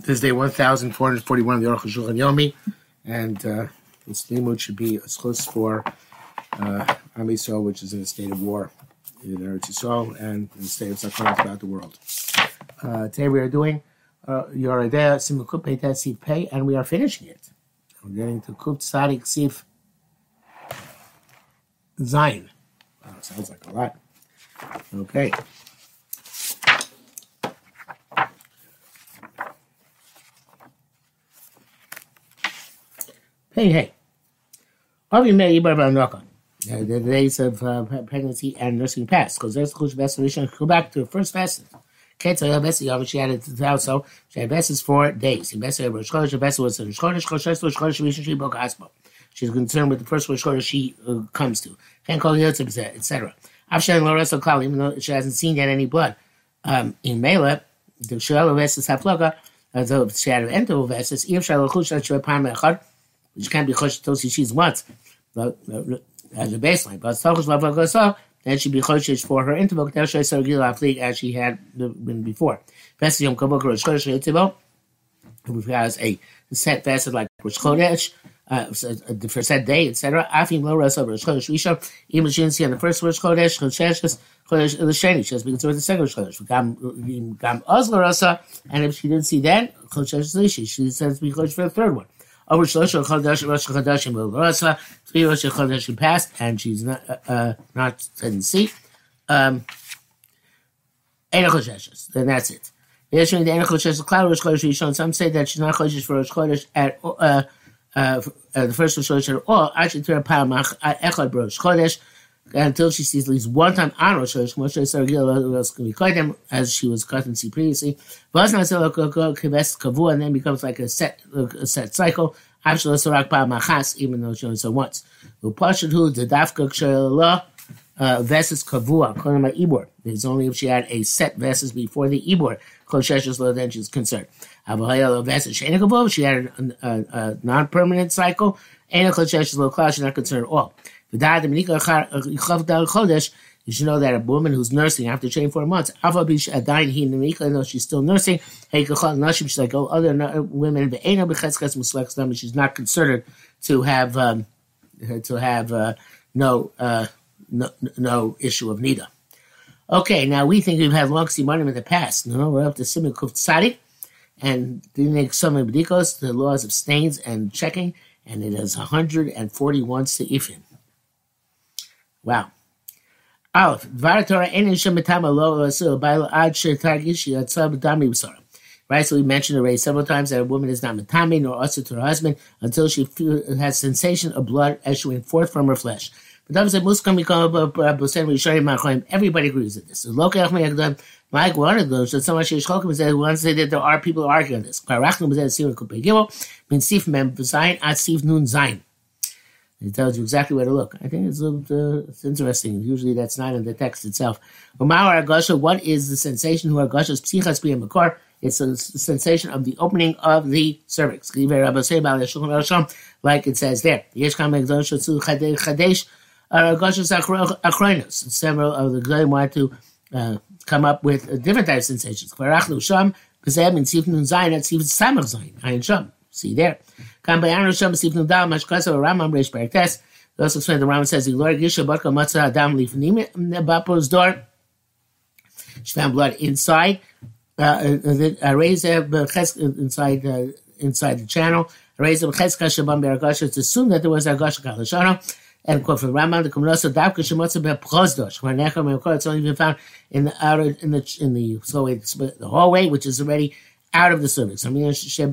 This is day 1441 of the Aruch HaShulchan Yomi, and uh, this limud should be a schus for uh, Am Yisrael, which is in a state of war in Eretz Yisrael and in a state of sakana throughout the world. Uh, today we are doing uh, Yoredea Simu Kup Pei Pei, and we are finishing it. We're getting to Kup Tzadik Sif Zayin. Wow, sounds like a lot. Okay. Hey, hey. Have Avi Mei Ibar Baranoka. The days of uh, pregnancy and nursing past. Because there's the Kush Vesel Go back to the first. Ketzah Besi Yav, she had it also. She had Besis for days. In Rosh Chodesh, was Rosh Chodesh, Chodesh, Rosh Chodesh, Rishon Shi Bok Aspo. She's concerned with the first Rosh Chodesh she uh, comes to. Can't call Yotzim, etc. Avshan Loreso Kal, even though she hasn't seen yet any blood. Um, in Mela, the Shalom Vesis Hafloga, as though she had an enter Vesis, If Shalom which can't be chosh till she sees once, but as a baseline. But Tachos Lavagasa, then she'd be choshish for her interval, Ketesh Sargil Aflik, as she had been before. Vesi Yom Kavok Rosh Chodesh has a set vested like Rosh Chodesh, uh, for said day, etc. Afim lo rasa Rosh Chodesh Rishon, even she didn't see on the first Rosh Chodesh, Chodesh Chodesh L'Sheni, she has been considered the second Rosh Chodesh. Gam rasa, and if she didn't see then, Chodesh Lishi, she says be Chodesh for the third one. Over Shlosh Chodesh Rosh Chodeshim Rasa, three Rosh Chodeshim passed, and she's not uh, uh not didn't see. Um, then that's it. Chodesh Some say that she's not Chodesh for Rosh Chodesh at uh, uh, uh, the first Rosh Chodesh at all. Actually, to her Paramach Echad Rosh Chodesh until she sees at least one time on Rosh can as she was cut and see previously. And then becomes like a set a set cycle. Even though she only saw once. Kshalah uh, Vesis Kavua, Konama Ibor. It's only if she had a set Vesis before the Ibor, Kosheshus then she's concerned. Avahayel Vesis Shenikavu, she had uh, a, a, a non permanent cycle. Ena Kosheshus Lo Klaus, she's not concerned at all. You should know that a woman who's nursing after training for months, she's still nursing, she's like oh, other women, she's not considered to have um, to have uh, no, uh, no no issue of nida. Okay, now we think we've had long simanim in the past. No, we're up to Simon Kuf and make some b'dikos, the laws of stains and checking, and it has 141 seifim. Wow. Aleph, Dvar Torah Enin Shemitama Lo Asul Bail Ad Shetargishi Atzab Dami B'Sara. Right, so we mentioned already several times that a woman is not matami nor also to her husband until she feel, has sensation of blood issuing forth from her flesh. Everybody agrees with this. Mike, one of those, that someone says, one say that there are people arguing this. Means Sif Mem Zayin at Sif Nun Zayin. It tells you exactly where to look. I think it's, uh, it's interesting. Usually that's not in the text itself. What is the sensation? It's a sensation of the opening of the cervix. Like it says there. Several of the Gdolim want to uh, come up with different types of sensations. See there. Sif Nudal Ramam Reish. We also explain the Rambam says Lord Gisha Adam door. She found blood inside. Uh, uh, raise inside uh, inside the channel. Shabam. It's assumed that there was Agasha Kalashana. And quote from the Kumrasa Davka Shemotza Beprozdosh. When Nechem it's only been found in the outer in the in the the hallway, which is already out of the cervix. I mean, we say at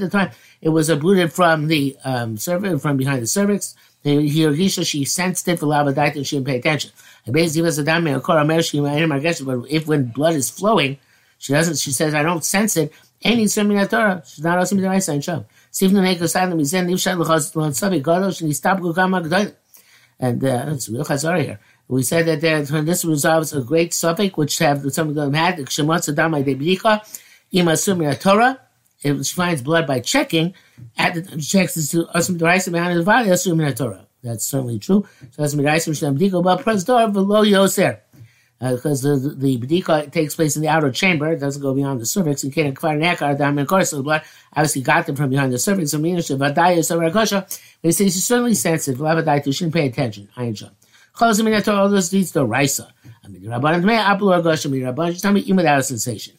the time it was uprooted from the um, cervix, from behind the cervix. She sensed it for labadite and she didn't pay attention. But if when blood is flowing, she doesn't. She says, "I don't sense it." Any she's not nivshad l'chaz l'onsavi gadosh and gdoil. And uh, it's real chazara here. We said that there, this resolves a great suffix, which have some of them had, Torah, if she finds blood by checking, at the she checks to Daraisa behind the Torah. That's certainly true. Yoser. because uh, the, the bedika takes place in the outer chamber, it doesn't go beyond the cervix. And can't acquire nekar, dam, and course, the blood obviously got them from behind the cervix. So, meaning, vadaya, so rakosha, but he says he's certainly sensitive. Lavadai, you shouldn't pay attention. I shah. Chazim in all this leads to Raisa. I mean, me, apple or gosh, I mean, Rabban, just tell me, even without a sensation.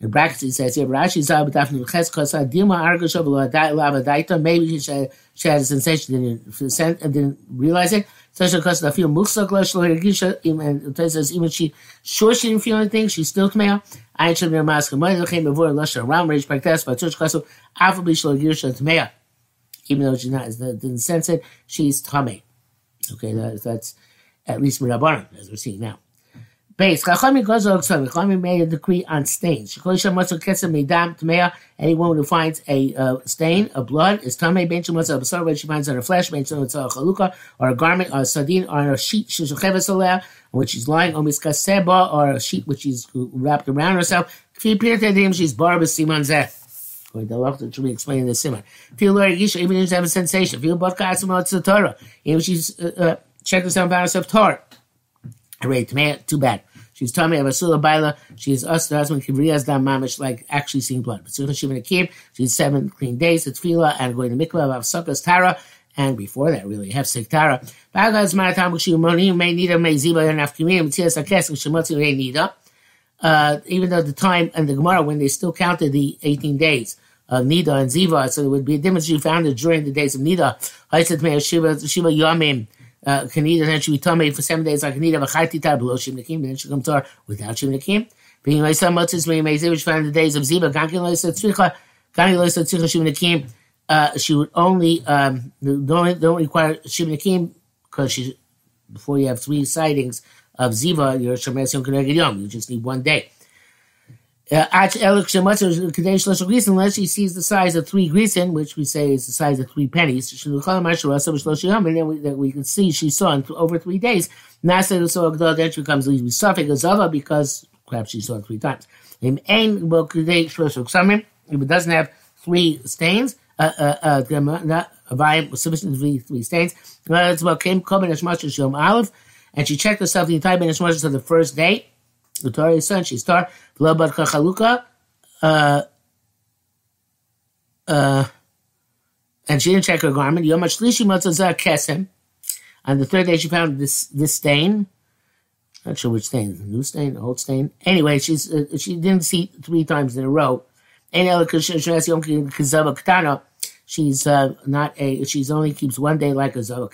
In brackets, he says here, Rashi Zab Dafni Ches Kosa Dilma Argoshav Lava Daita. Maybe she, she had a sensation, didn't, didn't realize it. Such a Kosa feel Muksa Glosh Lo Hergisha, and it says even she sure she didn't feel anything, she's still Tmea. I ain't near Mask, Moed came before Lush around Rage Praktas, but Tush Kosa Alpha Bish Lo Hergisha Tmea. Even though she's not, didn't sense it, she's Tame. Okay, that, that's at least Mirabaran, as we're seeing now. Base. Chachamim goes on Chachamim made a decree on stains. Anyone who finds a uh, stain, a blood, is tamei. Ben shematz abasar when she finds on her flesh. Ben a chaluka or a garment or a sardine or a sheet shecheves aleh, which she's lying on miskaseba or a sheet which she's wrapped around herself. Kfi pirtedim she's barbas siman zeh. Going to love to be explaining the simon. Feel Lord Yisha, even if she have a sensation. Feel Batka Asimot to the Torah. Even if she's uh, uh, checked herself out herself Torah. Great, too bad. She's me Abasula Baila, she is us, the husband, Kivriyas Dam Mamish, like actually seeing blood. But Shimon Akim, she's seven clean days, it's Fila, and going to Mikvah of Sukkah's Tara, and before that, really, Hefsek Tara. Bagaz Maratam Shimonim, may need a may ziba and afkimim, Tias Akes, Shemotzi may need uh, even though the time and the Gemara, when they still counted the 18 days of Nida and Ziva, so there would be a difference you found it during the days of Nida. I said to me, Shiva, Shiva Yamim, uh, eat and then she be tummy for seven days. I can eat a chayti tar below shim nekim, then she comes to her without shim nekim. Being like some motzis me amazing, which found the days of ziba. Gankin loisa tzricha, gankin loisa tzricha shim nekim. Uh, she would only um, don't don't require shim nekim because she before you have three sightings of ziva, you're shemes yom yom. You just need one day. Uh, unless he sees the size of three grisen, which we say is the size of three pennies, then we, that we can see she saw in over three days. Nasa so then she becomes suffix azava because perhaps she saw it three times. If it doesn't have three stains, uh, uh, uh, a sufficient three, three stains. Well, it's about came and she checked herself the entire Ben of the first day. The Torah is she star V'lo Barcha Chaluka, uh, uh, and she didn't check her garment. Yom HaShlishi Motzazah Kesem. On the third day, she found this this stain. Not sure which stain, new stain, old stain. Anyway, she's uh, she didn't see three times in a row. She's uh, not a. She's only keeps one day like a zava.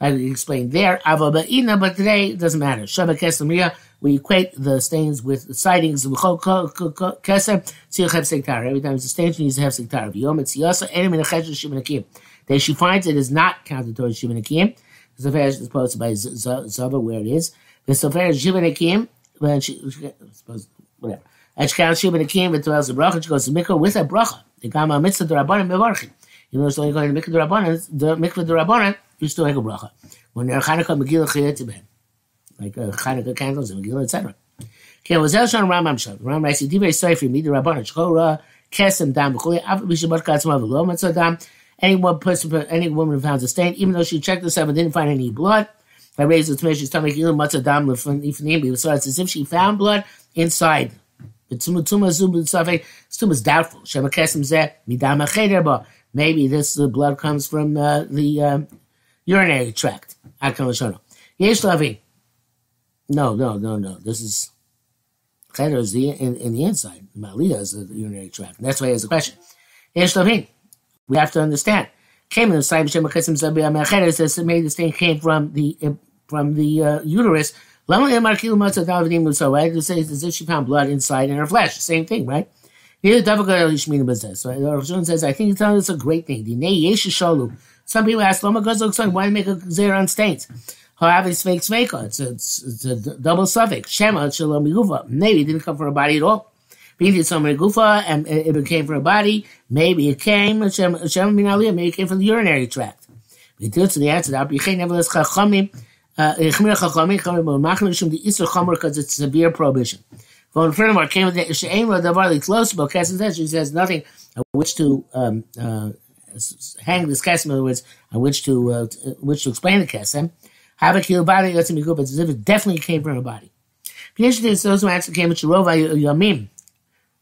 We explained there, ava but today it doesn't matter. Shabbat kesamriya we equate the stains with the sightings Kesem. Every time it's a stain, she needs to have Sektar. V'yom et Tziyasa, Enim in a Chesh Shimon Akim. That she finds it is not counted towards Shimon Akim. The Sofer is posted by Zava where it is. The Sofer is Shimon Akim, when she, suppose, whatever. And she counts Shimon Akim, it dwells the bracha, she goes to Mikvah with a bracha. The Gama Mitzvah Durabanim Mevarchim. You know, it's only going to Mikvah Durabanim, the Mikvah Durabanim, you still make a bracha. When they're Chanukah Megillah Chiyat like uh, Hanukkah candles and Megillah, etc. Okay, was Elshon Rambam Shal. Rambam writes, "Divrei Soifer Midi Rabban Shchora Kesem Dam B'Chuli Av Bishabat Katzma V'Lo Matzah Dam." Any one person, any woman who finds a stain, even though she checked herself and didn't find any blood, I raised the Tamish, stomach, Ilim Matzah Dam L'Ifnim. So it's as if she found blood inside. The Tumah Tumah Zub. Tumah is doubtful. Maybe this uh, blood comes from uh, the uh, urinary tract. Akam Lashono. Yesh Lavi. No, no, no, no. This is cheder is the in, in the inside. Maliyah is the urinary tract. That's why he has a question. We have to understand. Came in the side says maybe this thing came from the from the uh, uterus. Right? To say as if she found blood inside in her flesh. Same thing, right? Here, So the says, I think it's a great thing. Some people ask, why make a zera on stains? However, fake sveka. It's, it's, it's a double suffix. Shema shalom gufa. Maybe it didn't come from a body at all. Maybe it's from a and it came from a body. Maybe it came Shema minaliyah. Maybe it came from the urinary tract. We do to the answer that nevertheless chachamim. Yechmir chachamim chachamim machnu shum the isur chomer because it's severe prohibition. Von furthermore came with the she'ein lo davar close but Kessin says she says nothing which to um, uh, hang this kesem. In other words, on which to uh, which to explain the kesem. Have a kilo body, it's as it definitely came from a body. Piyeshit those who answer came with Sharova Yamim.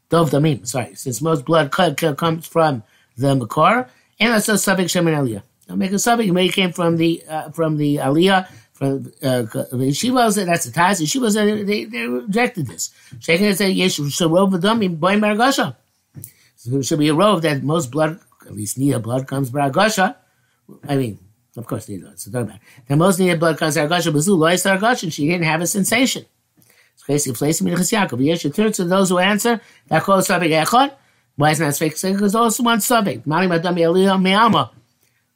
Dov Damim, sorry. Since most blood comes from the Makar, and also Sabik Shemin Aliyah. Now make a Sabik, you may came from the, uh, from the Aliyah, from uh, yeshivas, that's the Taz, yeshivas, they, they rejected this. Said, Boy Maragasha. So it should be a rove that most blood, at least Nia blood, comes Baragasha. I mean, of course, Nia blood, so don't matter. The most Nia blood comes Baragasha, Bazu, Lois Baragasha, and she didn't have a sensation. It's Basically, placing Minchas Yaakov. Yes, your third to those who answer that calls subject echad. Why is not fake? Because also one subject. Mani madam yaliyah me'ama.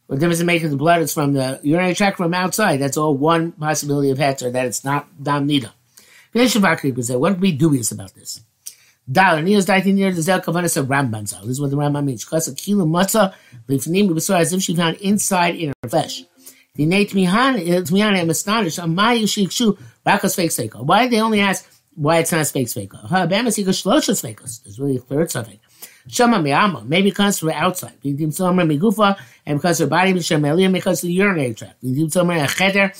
What difference it makes the blood is from the urinary tract from outside. That's all one possibility of heter, that it's not dam nida. What can be dubious about this? Dollar near dieting near the zel kavanas of Rambam This is what the Rambam means. Because a kilo matzah lifnim as if she found inside in her flesh. The Nate Mihan uh, Mihan am astonished. Amayu Shikshu Rakas fake Seiko. Why they only ask why it's not fake Seiko? Ha Bamasika Shlosha Fakos. There's really a third something. Shama Miyama, maybe comes from outside. Vidim Somer Migufa, and because her body Shemelia, because the urinary tract. Vidim Somer Cheder,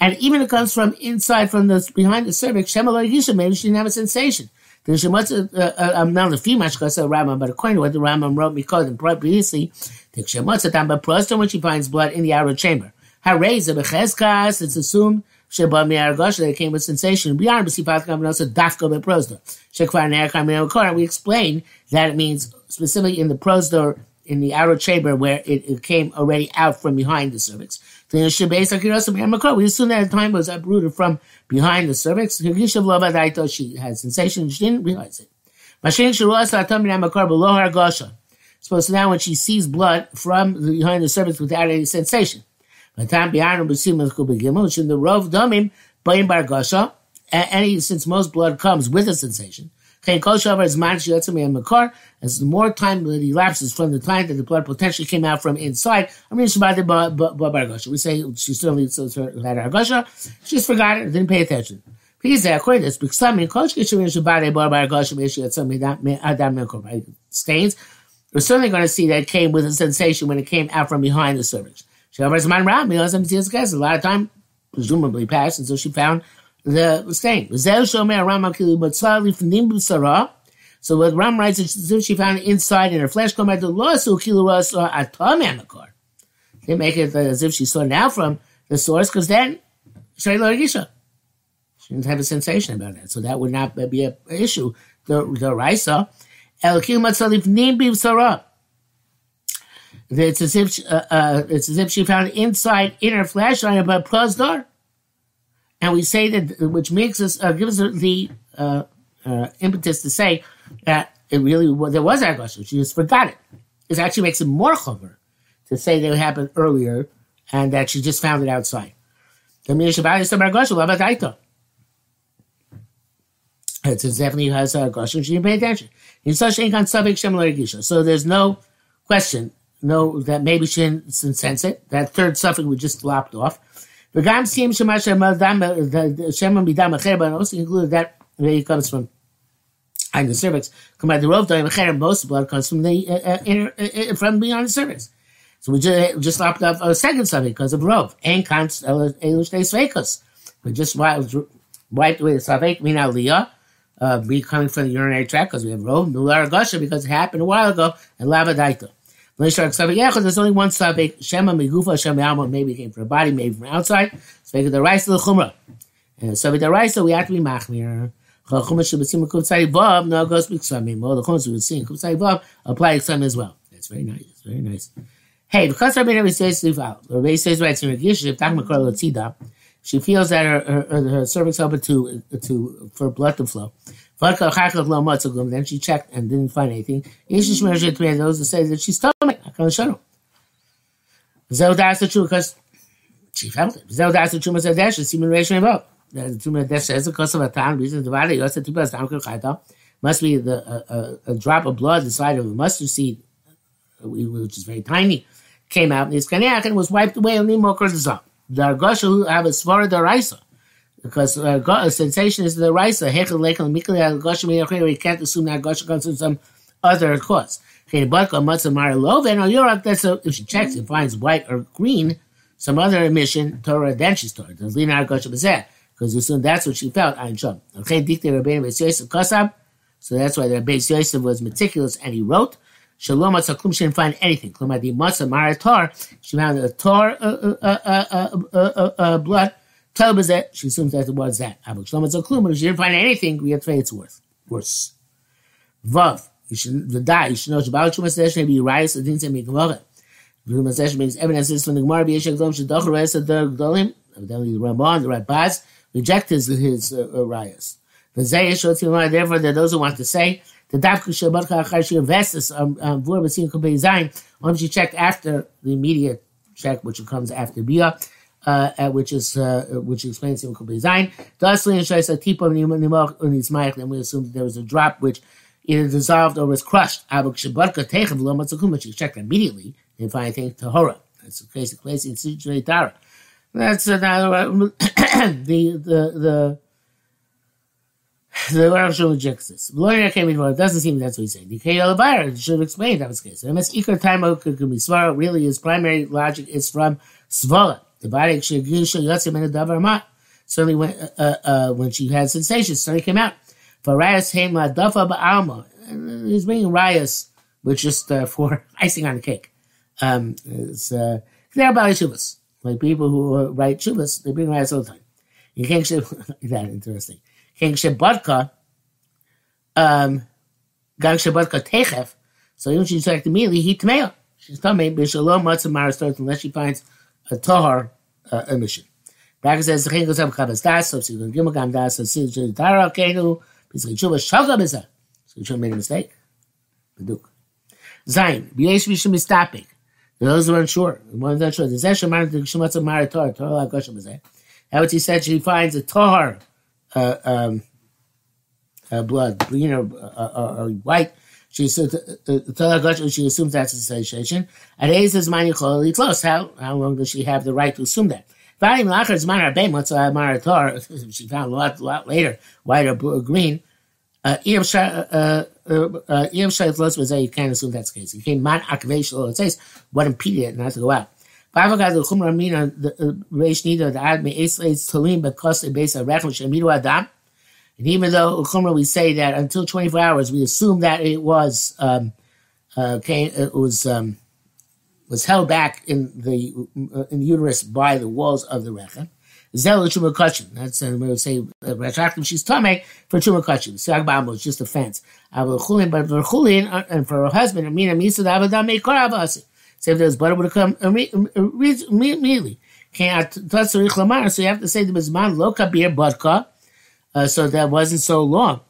and even it comes from inside, from the behind the cervix. Shemelo Yisha, maybe she didn't have a sensation. There's a much, uh, uh, I'm not a female, because of Rambam, but according to what the Rambam wrote, because in previously, the Tamba Proston when she finds blood in the outer chamber. Hareza becheskas. It's assumed sheba mi'argosh that it came with sensation. We Beyond b'sifat kaminosa dafka beprosdor. Shekvar ne'akar mi'arokor. We explain that it means specifically in the prosdor in the outer chamber where it, it, came already out from behind the cervix. We assume that the time was uprooted from behind the cervix. She had sensation, she didn't realize it. Suppose now when she sees blood from behind the cervix without any sensation. Matan Bianu Basim Gimel, in the Rov Domim, Bain Bar Gasha, any since most blood comes with a sensation. As the more time that elapses from the time that the blood potentially came out from inside, I mean, we say she certainly had her just forgot it, didn't pay attention. Stains, we're certainly going to see that came with a sensation when it came out from behind the cervix. She. A lot of time, presumably passed, and so she found the stain. So what Ram writes is if she found inside in her flesh, come out the so kiluras atamakar. They make it as if she saw now from the source, because then she didn't have a sensation about that. So that would not be an issue. The the Raisa, El Kilmat Nim Sarah. It's as if uh, uh, it's as if she found inside inner flesh on a prosdor, and we say that, which makes us uh, gives us the uh, uh, impetus to say that it really there was aggressive. She just forgot it. It actually makes it more cover to say that it happened earlier and that she just found it outside. It definitely has aggression. She didn't pay attention. So there's no question no that maybe she didn't sense it. That third suffix we just lopped off. V'gam siyim shemash shemam b'dam acher, but also included that where it comes from. And the cervix, come out the rov doim acher, most blood comes from the uh, inner, uh, uh from beyond the cervix. So we just, just lopped off a second something because of rov. And comes elish uh, de svekos. We just wiped, wiped away the savek, we now Leah uh, be coming from the urinary tract because we have rov, nular gosha because it happened a while ago, and lava daito. There's only one sabik. Shema migufa shema maybe came from the body, maybe from outside. Sabik the rice the chumrah. And sabik the rice, we have to be machmir. The chumash would see kupsai vav apply some as well. That's very nice. Very nice. Hey, because Rabbi Rabbi says Rabbi says right in Regish, if Takmakar Latzida, she feels that her, her, her, her cervix open to to for blood to flow. Then she checked and didn't find anything. Those who say that she's stomach. That's the truth because she felt it. That's the truth. Said that she's seen ration about. The truth that says because of a time reason divided. You said two Must be the a, a, drop of blood inside of a mustard seed, which is very tiny, came out. And his kaniak and was wiped away. Only more cortisol. The argosha who have a svara daraisa because uh, sensation is the raisa. Hechel lekel mikli al We can't assume that goshem comes from some other cause. Okay, but matzah mara love and yorak. That's a, if she checks and finds white or green some other emission, Torah, then she's Torah. Does Lina Gosha Bezeh? Because assume that's what she felt, Ein Shom. Okay, Dikte. So that's why the Beis Yosef was meticulous and he wrote, Shalom Atzakum, she didn't find anything. Klumad Matzah Mara she found a Tar uh, uh, uh, blood. Tell Bezeh, she assumes that it was that. Abu Shalom Atzakum, but she didn't find anything, we have to say it's worth. Worse. Vav, you should, the die, you should know, Shabbat Shumas Desh, maybe Urias, the things that make V'hu Masesh brings evidences from the Gemara B'Yeshek Zom Shadach Reyes Adar Gdolim. Evidently, the Ramban, the Rabaz, reject his his uh, uh, rayas. Therefore, there are those who want to say the Davka Shabbat Achar Shir Vestas Vur Basim Kubei Zayin. Only she checked after the immediate check, which comes after Bia. Uh, which is uh, which explains Tipo Nimach Unizmayach. Then we assume that there was a drop which either dissolved or was crushed. She checked immediately and I think Tahora. That's the case. Place in Sujay Tara. That's another the the the. The Rosh rejects this. Lawyer came before. It doesn't seem that's what he's saying. The Kayal should have explained that was the case. MS be Svara. Really, his primary logic is from Svara. The body certainly when uh, uh, uh, when she had sensations, certainly came out. For Rayas Hema Dafa Ba'alma. He's bringing Rayas, which is uh, for icing on the cake um, is uh, shuvas. Like people who write shuvas, they bring rayas all the time. You can't ship that interesting. Ship vodka, um, gang techef. So even she's like immediately he tmeya. She's coming b'shalom matzah maristot unless she finds a tahar emission. Back says goes up kabas das to give gam das to tara kenu. Going to shuvah shagam So she made a mistake. Beduk. Zayin. B'yesh mishum mistapik. Those who are unsure. The ones unsure. The Zesha Mar the Shematza Mar Torah Torah Goshem is That's he said. She finds a Tahar uh, um, uh, blood, green or, uh, or, white. She said Torah uh, She assumes that's a says Mani close. How how long does she have the right to assume that? She found a lot, lot later, white or blue or green. Uh, Yom Shayat Los you can't assume that's the case. He came man it says what impeded it not to go out. The Mina the uh, Reish Nida the because base a Adam. And even though we say that until 24 hours we assume that it was um, uh, came, it was um, was held back in the uh, in the uterus by the walls of the Rechem. Zel Chuma Kachin. That's uh, we would say retractive. She's tame for Chuma Kachin. Siag is just a fence. But for Chulin uh, and for her husband, Amina Misa Davada Mekor Abasi. So if there's butter would come immediately. Can't touch the so you have to say the Bizman Lo Kabir Budka. Uh, so that wasn't so long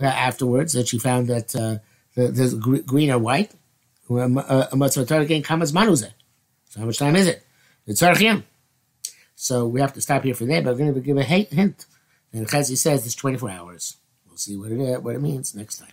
uh, afterwards that she found that uh, the, the green or white. Uh, so how much time is it? It's. So we have to stop here for there, but we're going to give a hint. And Chazi says it's 24 hours. We'll see what it, what it means next time.